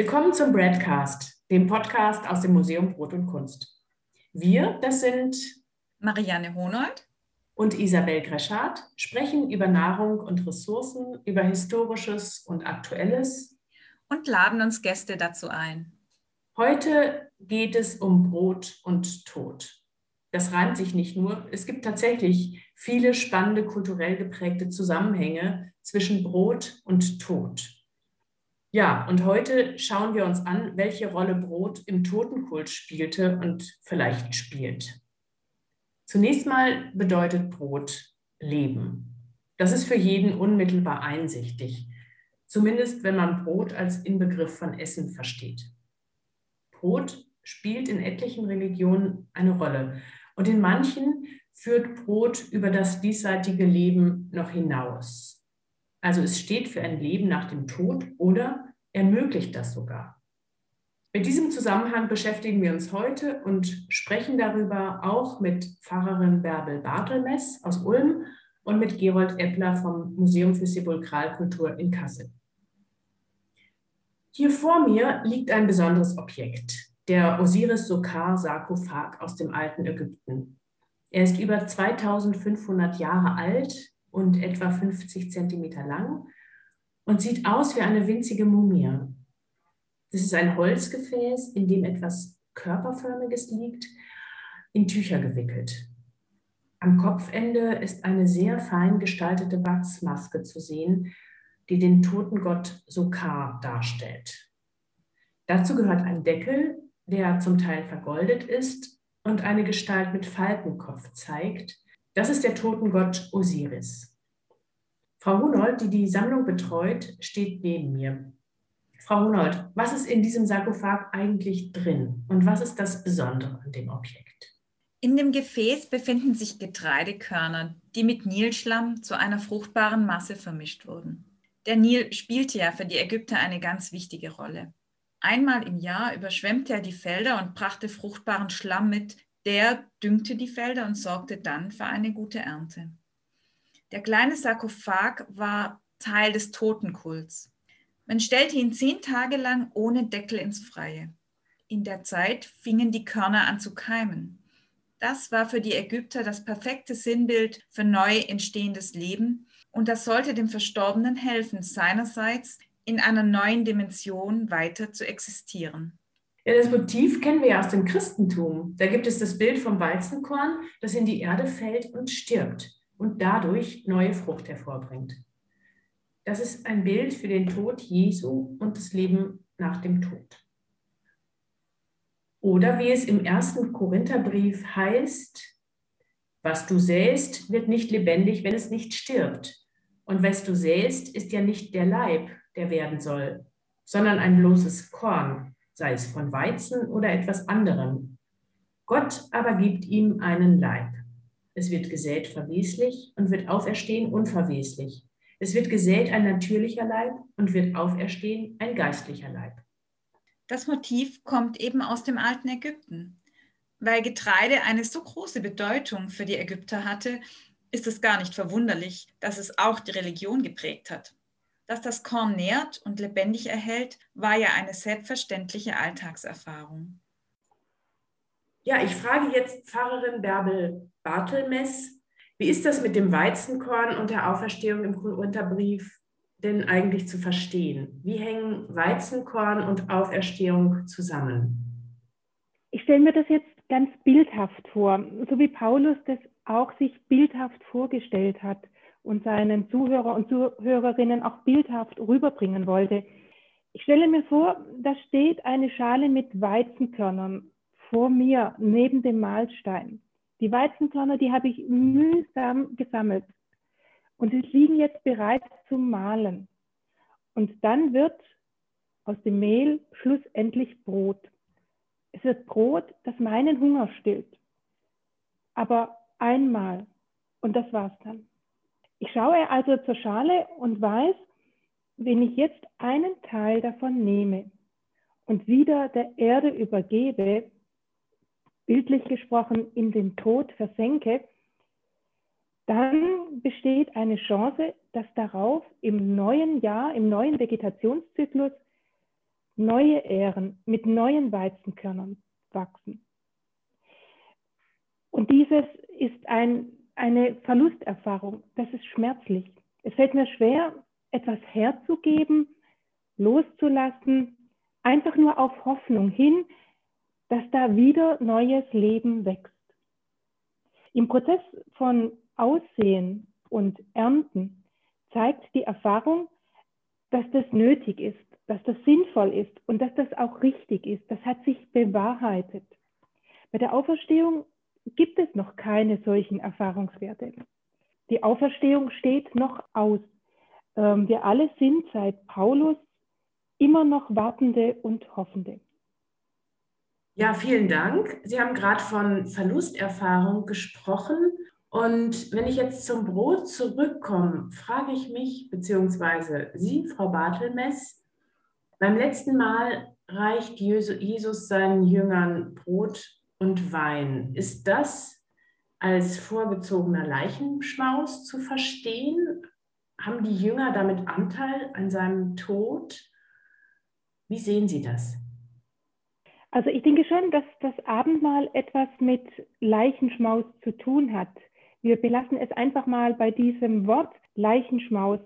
Willkommen zum Broadcast, dem Podcast aus dem Museum Brot und Kunst. Wir, das sind Marianne Honold und Isabel Greschardt, sprechen über Nahrung und Ressourcen, über Historisches und Aktuelles und laden uns Gäste dazu ein. Heute geht es um Brot und Tod. Das reimt sich nicht nur, es gibt tatsächlich viele spannende kulturell geprägte Zusammenhänge zwischen Brot und Tod. Ja, und heute schauen wir uns an, welche Rolle Brot im Totenkult spielte und vielleicht spielt. Zunächst mal bedeutet Brot Leben. Das ist für jeden unmittelbar einsichtig, zumindest wenn man Brot als Inbegriff von Essen versteht. Brot spielt in etlichen Religionen eine Rolle und in manchen führt Brot über das diesseitige Leben noch hinaus. Also es steht für ein Leben nach dem Tod oder ermöglicht das sogar. Mit diesem Zusammenhang beschäftigen wir uns heute und sprechen darüber auch mit Pfarrerin Bärbel Bartelmess aus Ulm und mit Gerold Eppler vom Museum für Sepulkralkultur in Kassel. Hier vor mir liegt ein besonderes Objekt, der Osiris-Sokar-Sarkophag aus dem alten Ägypten. Er ist über 2500 Jahre alt und etwa 50 Zentimeter lang und sieht aus wie eine winzige Mumie. Das ist ein Holzgefäß, in dem etwas Körperförmiges liegt, in Tücher gewickelt. Am Kopfende ist eine sehr fein gestaltete Wachsmaske zu sehen, die den Totengott Sokar darstellt. Dazu gehört ein Deckel, der zum Teil vergoldet ist und eine Gestalt mit Falkenkopf zeigt, das ist der Totengott Osiris. Frau Hunold, die die Sammlung betreut, steht neben mir. Frau Hunold, was ist in diesem Sarkophag eigentlich drin und was ist das Besondere an dem Objekt? In dem Gefäß befinden sich Getreidekörner, die mit Nilschlamm zu einer fruchtbaren Masse vermischt wurden. Der Nil spielte ja für die Ägypter eine ganz wichtige Rolle. Einmal im Jahr überschwemmte er die Felder und brachte fruchtbaren Schlamm mit, der düngte die Felder und sorgte dann für eine gute Ernte. Der kleine Sarkophag war Teil des Totenkults. Man stellte ihn zehn Tage lang ohne Deckel ins Freie. In der Zeit fingen die Körner an zu keimen. Das war für die Ägypter das perfekte Sinnbild für neu entstehendes Leben und das sollte dem Verstorbenen helfen, seinerseits in einer neuen Dimension weiter zu existieren. Ja, das Motiv kennen wir ja aus dem Christentum. Da gibt es das Bild vom Weizenkorn, das in die Erde fällt und stirbt und dadurch neue Frucht hervorbringt. Das ist ein Bild für den Tod Jesu und das Leben nach dem Tod. Oder wie es im ersten Korintherbrief heißt, was du säst, wird nicht lebendig, wenn es nicht stirbt. Und was du säst, ist ja nicht der Leib, der werden soll, sondern ein bloßes Korn, sei es von Weizen oder etwas anderem. Gott aber gibt ihm einen Leib. Es wird gesät verweslich und wird auferstehen unverweslich. Es wird gesät ein natürlicher Leib und wird auferstehen ein geistlicher Leib. Das Motiv kommt eben aus dem alten Ägypten. Weil Getreide eine so große Bedeutung für die Ägypter hatte, ist es gar nicht verwunderlich, dass es auch die Religion geprägt hat. Dass das Korn nährt und lebendig erhält, war ja eine selbstverständliche Alltagserfahrung. Ja, ich frage jetzt Pfarrerin Bärbel Bartelmess, wie ist das mit dem Weizenkorn und der Auferstehung im Unterbrief denn eigentlich zu verstehen? Wie hängen Weizenkorn und Auferstehung zusammen? Ich stelle mir das jetzt ganz bildhaft vor, so wie Paulus das auch sich bildhaft vorgestellt hat und seinen Zuhörer und Zuhörerinnen auch bildhaft rüberbringen wollte. Ich stelle mir vor, da steht eine Schale mit Weizenkörnern vor mir neben dem Mahlstein. Die Weizenkörner, die habe ich mühsam gesammelt und sie liegen jetzt bereit zum Mahlen. Und dann wird aus dem Mehl schlussendlich Brot. Es wird Brot, das meinen Hunger stillt. Aber einmal und das war's dann. Ich schaue also zur Schale und weiß, wenn ich jetzt einen Teil davon nehme und wieder der Erde übergebe, bildlich gesprochen in den Tod versenke, dann besteht eine Chance, dass darauf im neuen Jahr, im neuen Vegetationszyklus neue Ähren mit neuen Weizenkörnern wachsen. Und dieses ist ein, eine Verlusterfahrung. Das ist schmerzlich. Es fällt mir schwer, etwas herzugeben, loszulassen, einfach nur auf Hoffnung hin, dass da wieder neues Leben wächst. Im Prozess von Aussehen und Ernten zeigt die Erfahrung, dass das nötig ist, dass das sinnvoll ist und dass das auch richtig ist. Das hat sich bewahrheitet. Bei der Auferstehung gibt es noch keine solchen Erfahrungswerte. Die Auferstehung steht noch aus. Ähm, wir alle sind seit Paulus immer noch Wartende und Hoffende. Ja, vielen Dank. Sie haben gerade von Verlusterfahrung gesprochen. Und wenn ich jetzt zum Brot zurückkomme, frage ich mich, beziehungsweise Sie, Frau Bartelmess, beim letzten Mal reicht Jesus seinen Jüngern Brot und Wein. Ist das als vorgezogener Leichenschmaus zu verstehen? Haben die Jünger damit Anteil an seinem Tod? Wie sehen Sie das? Also ich denke schon, dass das Abendmahl etwas mit Leichenschmaus zu tun hat. Wir belassen es einfach mal bei diesem Wort Leichenschmaus.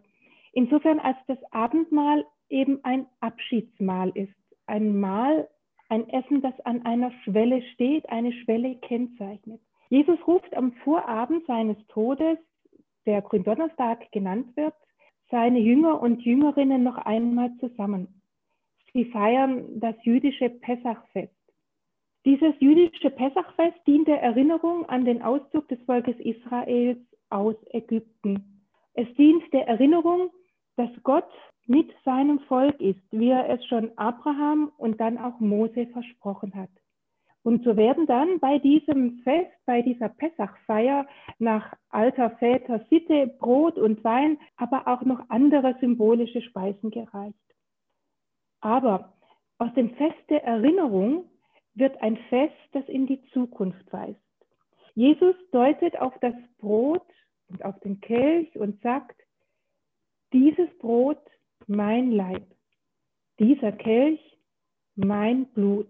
Insofern als das Abendmahl eben ein Abschiedsmahl ist. Ein Mahl, ein Essen, das an einer Schwelle steht, eine Schwelle kennzeichnet. Jesus ruft am Vorabend seines Todes, der Gründonnerstag genannt wird, seine Jünger und Jüngerinnen noch einmal zusammen. Sie feiern das jüdische Pessachfest. Dieses jüdische Pessachfest dient der Erinnerung an den Auszug des Volkes Israels aus Ägypten. Es dient der Erinnerung, dass Gott mit seinem Volk ist, wie er es schon Abraham und dann auch Mose versprochen hat. Und so werden dann bei diesem Fest, bei dieser Pessachfeier nach alter Väter Sitte Brot und Wein, aber auch noch andere symbolische Speisen gereicht. Aber aus dem Fest der Erinnerung wird ein Fest, das in die Zukunft weist. Jesus deutet auf das Brot und auf den Kelch und sagt, dieses Brot mein Leib, dieser Kelch mein Blut.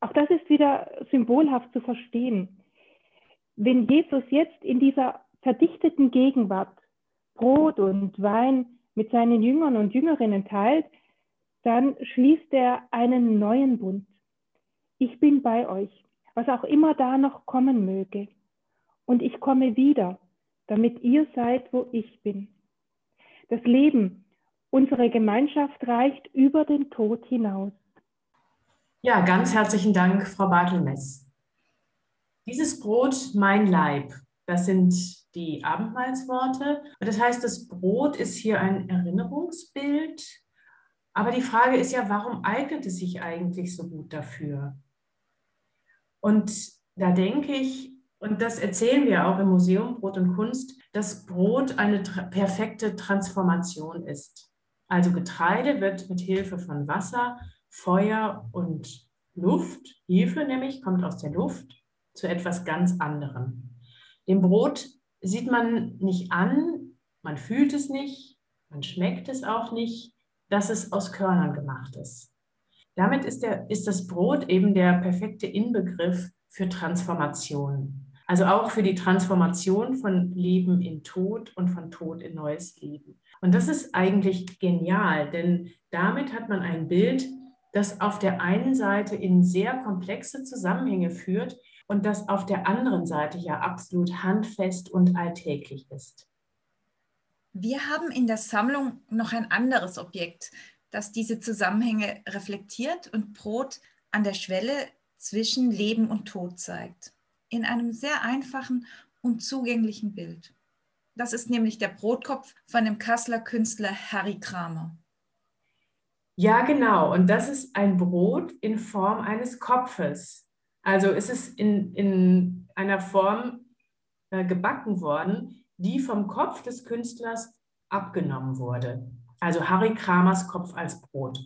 Auch das ist wieder symbolhaft zu verstehen. Wenn Jesus jetzt in dieser verdichteten Gegenwart Brot und Wein mit seinen Jüngern und Jüngerinnen teilt, dann schließt er einen neuen Bund. Ich bin bei euch, was auch immer da noch kommen möge. Und ich komme wieder, damit ihr seid, wo ich bin. Das Leben, unsere Gemeinschaft reicht über den Tod hinaus. Ja, ganz herzlichen Dank, Frau Bartelmess. Dieses Brot, mein Leib, das sind die Abendmahlsworte. Das heißt, das Brot ist hier ein Erinnerungsbild aber die Frage ist ja, warum eignet es sich eigentlich so gut dafür? Und da denke ich, und das erzählen wir auch im Museum Brot und Kunst, dass Brot eine tra perfekte Transformation ist. Also Getreide wird mit Hilfe von Wasser, Feuer und Luft, Hefe nämlich kommt aus der Luft, zu etwas ganz anderem. Dem Brot sieht man nicht an, man fühlt es nicht, man schmeckt es auch nicht, dass es aus Körnern gemacht ist. Damit ist, der, ist das Brot eben der perfekte Inbegriff für Transformation. Also auch für die Transformation von Leben in Tod und von Tod in neues Leben. Und das ist eigentlich genial, denn damit hat man ein Bild, das auf der einen Seite in sehr komplexe Zusammenhänge führt und das auf der anderen Seite ja absolut handfest und alltäglich ist. Wir haben in der Sammlung noch ein anderes Objekt, das diese Zusammenhänge reflektiert und Brot an der Schwelle zwischen Leben und Tod zeigt. In einem sehr einfachen und zugänglichen Bild. Das ist nämlich der Brotkopf von dem Kasseler Künstler Harry Kramer. Ja, genau. Und das ist ein Brot in Form eines Kopfes. Also ist es in, in einer Form äh, gebacken worden, die vom Kopf des Künstlers abgenommen wurde. Also Harry Kramers Kopf als Brot.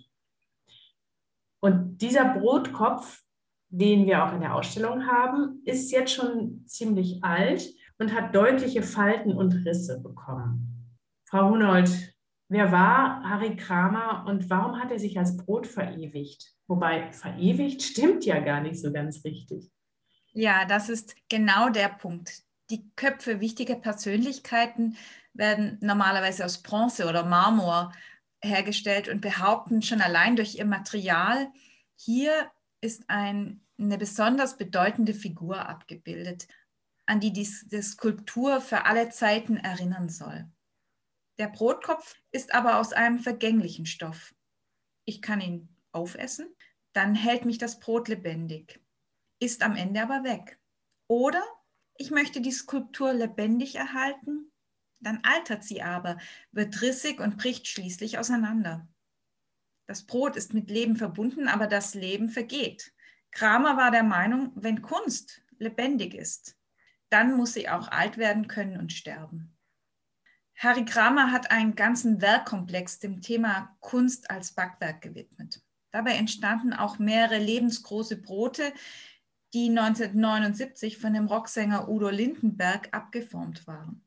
Und dieser Brotkopf, den wir auch in der Ausstellung haben, ist jetzt schon ziemlich alt und hat deutliche Falten und Risse bekommen. Frau Hunold, Wer war Harry Kramer und warum hat er sich als Brot verewigt? Wobei verewigt stimmt ja gar nicht so ganz richtig. Ja, das ist genau der Punkt. Die Köpfe wichtiger Persönlichkeiten werden normalerweise aus Bronze oder Marmor hergestellt und behaupten schon allein durch ihr Material, hier ist ein, eine besonders bedeutende Figur abgebildet, an die die, die Skulptur für alle Zeiten erinnern soll. Der Brotkopf ist aber aus einem vergänglichen Stoff. Ich kann ihn aufessen, dann hält mich das Brot lebendig, ist am Ende aber weg. Oder ich möchte die Skulptur lebendig erhalten, dann altert sie aber, wird rissig und bricht schließlich auseinander. Das Brot ist mit Leben verbunden, aber das Leben vergeht. Kramer war der Meinung, wenn Kunst lebendig ist, dann muss sie auch alt werden können und sterben. Harry Kramer hat einen ganzen Werkkomplex dem Thema Kunst als Backwerk gewidmet. Dabei entstanden auch mehrere lebensgroße Brote, die 1979 von dem Rocksänger Udo Lindenberg abgeformt waren.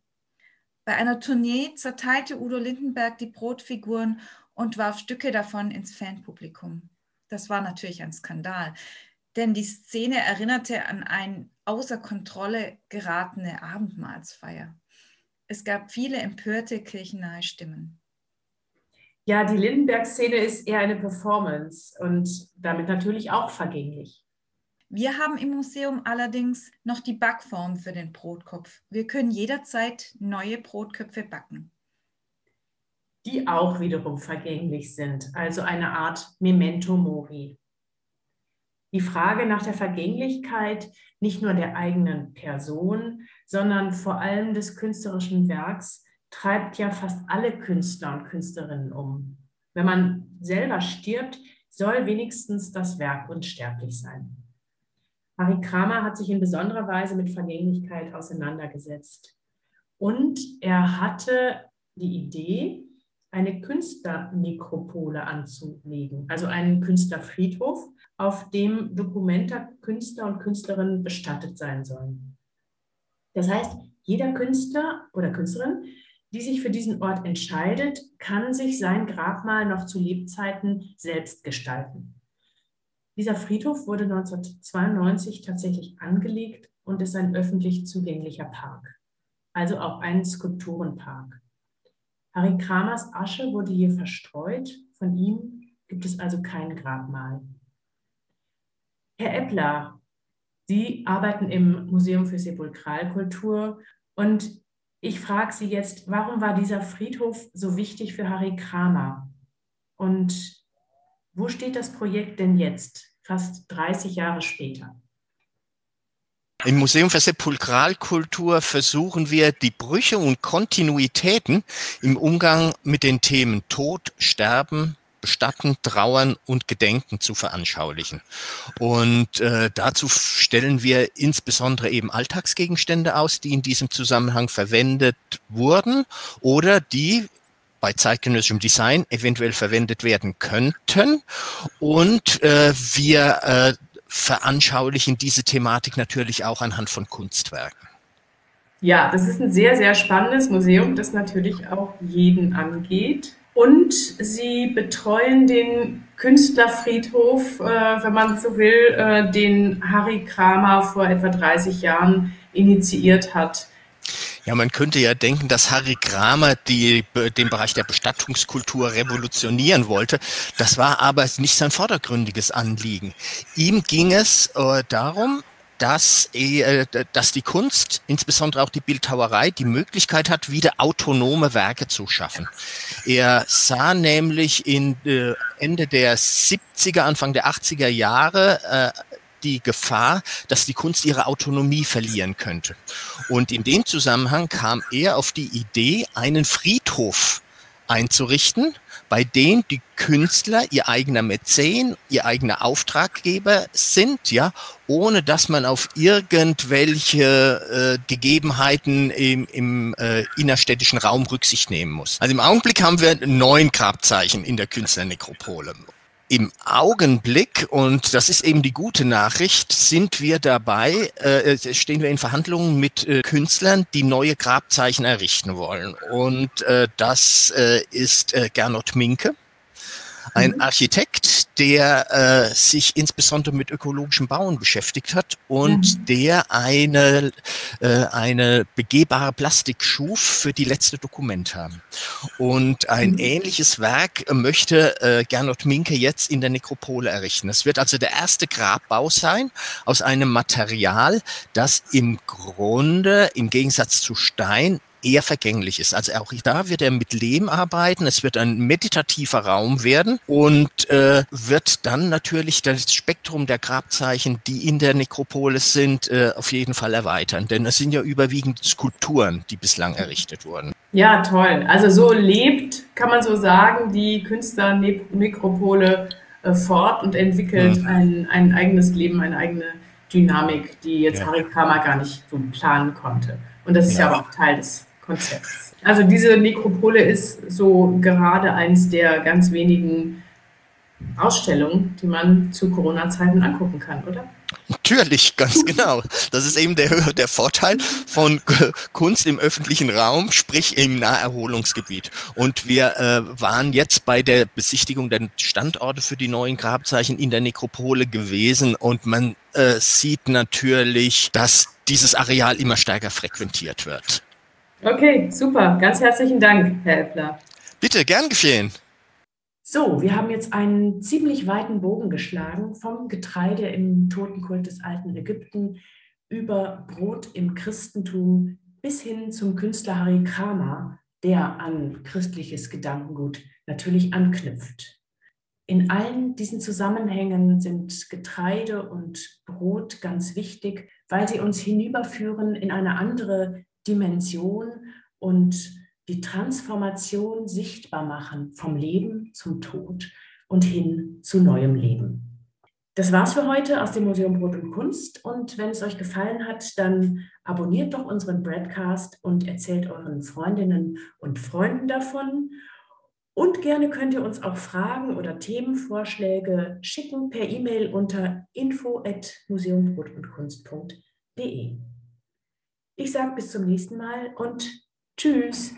Bei einer Tournee zerteilte Udo Lindenberg die Brotfiguren und warf Stücke davon ins Fanpublikum. Das war natürlich ein Skandal, denn die Szene erinnerte an eine außer Kontrolle geratene Abendmahlsfeier. Es gab viele empörte kirchennahe Stimmen. Ja, die Lindenberg-Szene ist eher eine Performance und damit natürlich auch vergänglich. Wir haben im Museum allerdings noch die Backform für den Brotkopf. Wir können jederzeit neue Brotköpfe backen. Die auch wiederum vergänglich sind, also eine Art Memento Mori. Die Frage nach der Vergänglichkeit nicht nur der eigenen Person, sondern vor allem des künstlerischen Werks treibt ja fast alle Künstler und Künstlerinnen um. Wenn man selber stirbt, soll wenigstens das Werk unsterblich sein. Harry Kramer hat sich in besonderer Weise mit Vergänglichkeit auseinandergesetzt. Und er hatte die Idee, eine Künstlernekropole anzulegen, also einen Künstlerfriedhof, auf dem Dokumenta Künstler und Künstlerinnen bestattet sein sollen. Das heißt, jeder Künstler oder Künstlerin, die sich für diesen Ort entscheidet, kann sich sein Grabmal noch zu Lebzeiten selbst gestalten. Dieser Friedhof wurde 1992 tatsächlich angelegt und ist ein öffentlich zugänglicher Park, also auch ein Skulpturenpark. Harry Kramers Asche wurde hier verstreut. Von ihm gibt es also kein Grabmal. Herr Eppler, Sie arbeiten im Museum für Sepulkralkultur und ich frage Sie jetzt, warum war dieser Friedhof so wichtig für Harry Kramer? Und wo steht das Projekt denn jetzt, fast 30 Jahre später? Im Museum für Sepulkralkultur versuchen wir, die Brüche und Kontinuitäten im Umgang mit den Themen Tod, Sterben, Bestatten, Trauern und Gedenken zu veranschaulichen. Und äh, dazu stellen wir insbesondere eben Alltagsgegenstände aus, die in diesem Zusammenhang verwendet wurden oder die bei zeitgenössischem Design eventuell verwendet werden könnten. Und äh, wir äh, veranschaulichen diese Thematik natürlich auch anhand von Kunstwerken. Ja, das ist ein sehr, sehr spannendes Museum, das natürlich auch jeden angeht. Und Sie betreuen den Künstlerfriedhof, äh, wenn man so will, äh, den Harry Kramer vor etwa 30 Jahren initiiert hat. Ja, man könnte ja denken, dass Harry Kramer die, den Bereich der Bestattungskultur revolutionieren wollte. Das war aber nicht sein vordergründiges Anliegen. Ihm ging es äh, darum, dass, äh, dass die Kunst, insbesondere auch die Bildhauerei, die Möglichkeit hat, wieder autonome Werke zu schaffen. Er sah nämlich in äh, Ende der 70er, Anfang der 80er Jahre äh, die Gefahr, dass die Kunst ihre Autonomie verlieren könnte. Und in dem Zusammenhang kam er auf die Idee, einen Friedhof einzurichten, bei dem die Künstler ihr eigener Mäzen, ihr eigener Auftraggeber sind, ja, ohne dass man auf irgendwelche äh, Gegebenheiten im, im äh, innerstädtischen Raum Rücksicht nehmen muss. Also im Augenblick haben wir neun Grabzeichen in der Künstlernekropole. Im Augenblick, und das ist eben die gute Nachricht, sind wir dabei, äh, stehen wir in Verhandlungen mit äh, Künstlern, die neue Grabzeichen errichten wollen. Und äh, das äh, ist äh, Gernot Minke ein mhm. Architekt, der äh, sich insbesondere mit ökologischem Bauen beschäftigt hat und mhm. der eine, äh, eine begehbare Plastik schuf für die letzte Dokumenta. Und ein mhm. ähnliches Werk möchte äh, Gernot Minke jetzt in der Nekropole errichten. Es wird also der erste Grabbau sein aus einem Material, das im Grunde im Gegensatz zu Stein eher vergänglich ist. Also auch da wird er mit Lehm arbeiten. Es wird ein meditativer Raum werden und äh, wird dann natürlich das Spektrum der Grabzeichen, die in der Nekropolis sind, äh, auf jeden Fall erweitern. Denn es sind ja überwiegend Skulpturen, die bislang errichtet wurden. Ja, toll. Also so lebt, kann man so sagen, die Künstler-Nekropole äh, fort und entwickelt mhm. ein, ein eigenes Leben, eine eigene Dynamik, die jetzt ja. Harry Kramer gar nicht so planen konnte. Und das ist ja, ja aber auch Teil des Konzepts. Also diese Nekropole ist so gerade eins der ganz wenigen Ausstellungen, die man zu Corona-Zeiten angucken kann, oder? Natürlich, ganz genau. Das ist eben der, der Vorteil von Kunst im öffentlichen Raum, sprich im Naherholungsgebiet. Und wir äh, waren jetzt bei der Besichtigung der Standorte für die neuen Grabzeichen in der Nekropole gewesen und man äh, sieht natürlich, dass dieses Areal immer stärker frequentiert wird. Okay, super. Ganz herzlichen Dank, Herr Eppler. Bitte, gern geschehen. So, wir haben jetzt einen ziemlich weiten Bogen geschlagen vom Getreide im Totenkult des alten Ägypten über Brot im Christentum bis hin zum Künstler Harry Kramer, der an christliches Gedankengut natürlich anknüpft. In allen diesen Zusammenhängen sind Getreide und Brot ganz wichtig, weil sie uns hinüberführen in eine andere Dimension und die Transformation sichtbar machen vom Leben zum Tod und hin zu neuem Leben. Das war's für heute aus dem Museum Brot und Kunst. Und wenn es euch gefallen hat, dann abonniert doch unseren Broadcast und erzählt euren Freundinnen und Freunden davon. Und gerne könnt ihr uns auch Fragen oder Themenvorschläge schicken per E-Mail unter info@museumbrotundkunst.de. Ich sage bis zum nächsten Mal und tschüss.